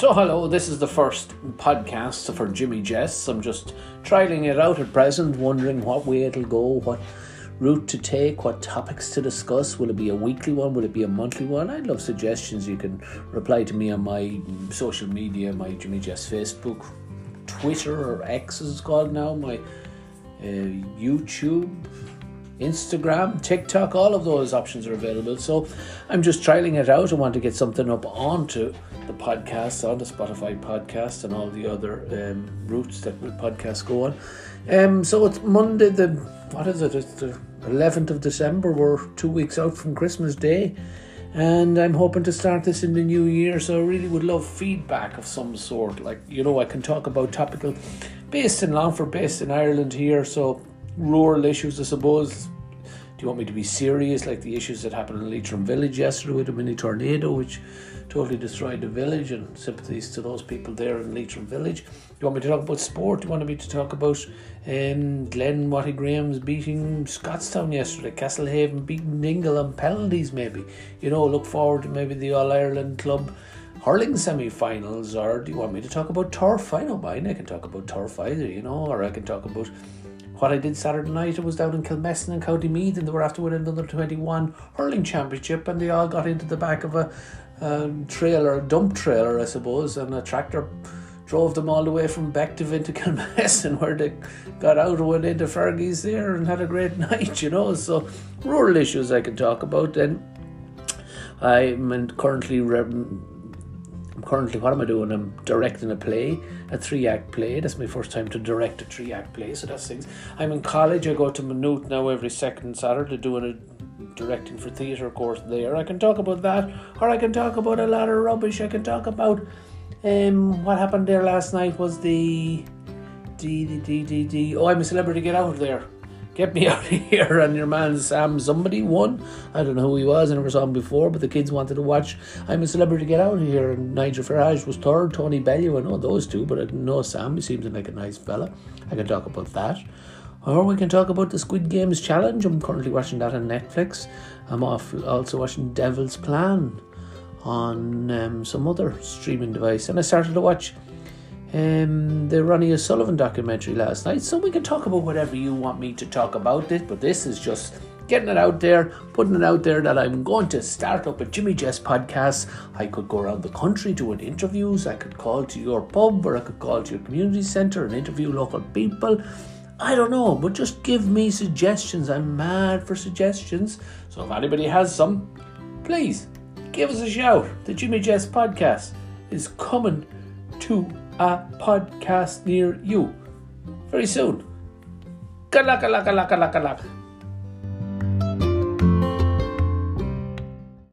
So, hello, this is the first podcast for Jimmy Jests. I'm just trialing it out at present, wondering what way it'll go, what route to take, what topics to discuss. Will it be a weekly one? Will it be a monthly one? I'd love suggestions. You can reply to me on my social media, my Jimmy Jests Facebook, Twitter, or X as it's called now, my uh, YouTube, Instagram, TikTok, all of those options are available. So I'm just trialing it out. I want to get something up onto the podcast, on the Spotify podcast, and all the other um, routes that the podcast go on. Um, so it's Monday, the what is it? It's the 11th of December. We're two weeks out from Christmas Day. And I'm hoping to start this in the new year, so I really would love feedback of some sort. Like, you know, I can talk about topical, based in Longford, based in Ireland here, so rural issues, I suppose. Do you want me to be serious, like the issues that happened in Leitrim Village yesterday with a mini tornado, which totally destroyed the village, and sympathies to those people there in Leitrim Village? Do you want me to talk about sport? Do you want me to talk about um, Glen Watty Graham's beating Scottstown yesterday, Castlehaven beating Dingle on penalties, maybe? You know, look forward to maybe the All Ireland Club hurling semi-finals or do you want me to talk about turf i don't mind i can talk about turf either you know or i can talk about what I did Saturday night, I was down in Kilmessan and County Meath, and they were after winning another 21 hurling championship, and they all got into the back of a, um, a trailer, a dump trailer, I suppose, and a tractor drove them all the way from Bective into Kilmessan, where they got out and went into Fergie's there and had a great night, you know. So, rural issues I can talk about. And I'm currently I'm currently, what am I doing? I'm directing a play, a three act play. That's my first time to direct a three act play, so that's things. I'm in college, I go to Maynooth now every second Saturday doing a directing for theatre course there. I can talk about that, or I can talk about a lot of rubbish. I can talk about um, what happened there last night was the. D, D, D, D, D. Oh, I'm a celebrity, get out of there get me out of here. And your man Sam somebody won. I don't know who he was, I never saw him before, but the kids wanted to watch I'm a Celebrity Get Out of Here. And Nigel Farage was third, Tony Bellew, I know those two, but I didn't know Sam. He seems like a nice fella. I can talk about that. Or we can talk about the Squid Games challenge. I'm currently watching that on Netflix. I'm off also watching Devil's Plan on um, some other streaming device. And I started to watch um, the Ronnie O'Sullivan documentary last night. So we can talk about whatever you want me to talk about it, but this is just getting it out there, putting it out there that I'm going to start up a Jimmy Jests podcast. I could go around the country doing interviews, I could call to your pub or I could call to your community centre and interview local people. I don't know, but just give me suggestions. I'm mad for suggestions. So if anybody has some, please give us a shout. The Jimmy Jests podcast is coming to a podcast near you very soon. Good